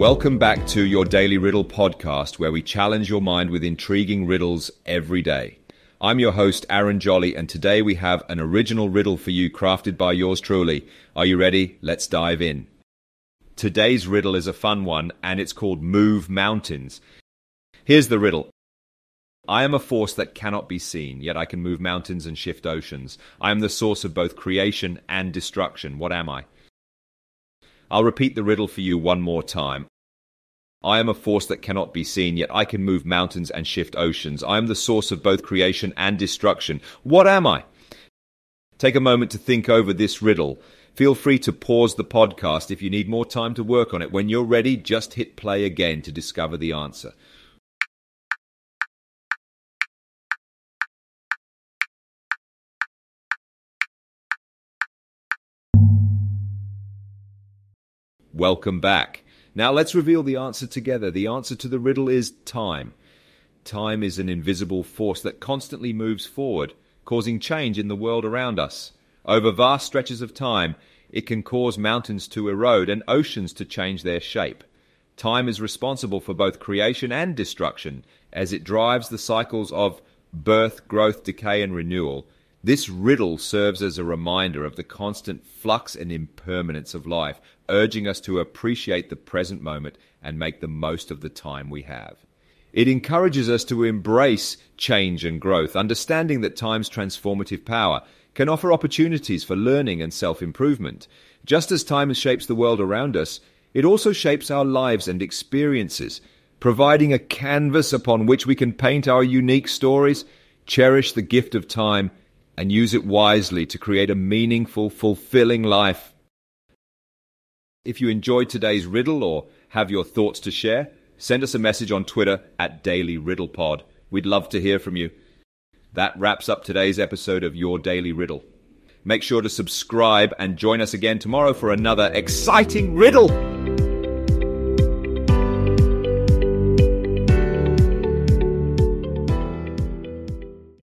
Welcome back to your Daily Riddle podcast, where we challenge your mind with intriguing riddles every day. I'm your host, Aaron Jolly, and today we have an original riddle for you crafted by yours truly. Are you ready? Let's dive in. Today's riddle is a fun one, and it's called Move Mountains. Here's the riddle. I am a force that cannot be seen, yet I can move mountains and shift oceans. I am the source of both creation and destruction. What am I? I'll repeat the riddle for you one more time. I am a force that cannot be seen, yet I can move mountains and shift oceans. I am the source of both creation and destruction. What am I? Take a moment to think over this riddle. Feel free to pause the podcast if you need more time to work on it. When you're ready, just hit play again to discover the answer. Welcome back. Now let's reveal the answer together. The answer to the riddle is time. Time is an invisible force that constantly moves forward, causing change in the world around us. Over vast stretches of time, it can cause mountains to erode and oceans to change their shape. Time is responsible for both creation and destruction, as it drives the cycles of birth, growth, decay, and renewal. This riddle serves as a reminder of the constant flux and impermanence of life, urging us to appreciate the present moment and make the most of the time we have. It encourages us to embrace change and growth, understanding that time's transformative power can offer opportunities for learning and self improvement. Just as time shapes the world around us, it also shapes our lives and experiences, providing a canvas upon which we can paint our unique stories, cherish the gift of time, and use it wisely to create a meaningful, fulfilling life. If you enjoyed today's riddle or have your thoughts to share, send us a message on Twitter at Daily Riddle Pod. We'd love to hear from you. That wraps up today's episode of Your Daily Riddle. Make sure to subscribe and join us again tomorrow for another exciting riddle.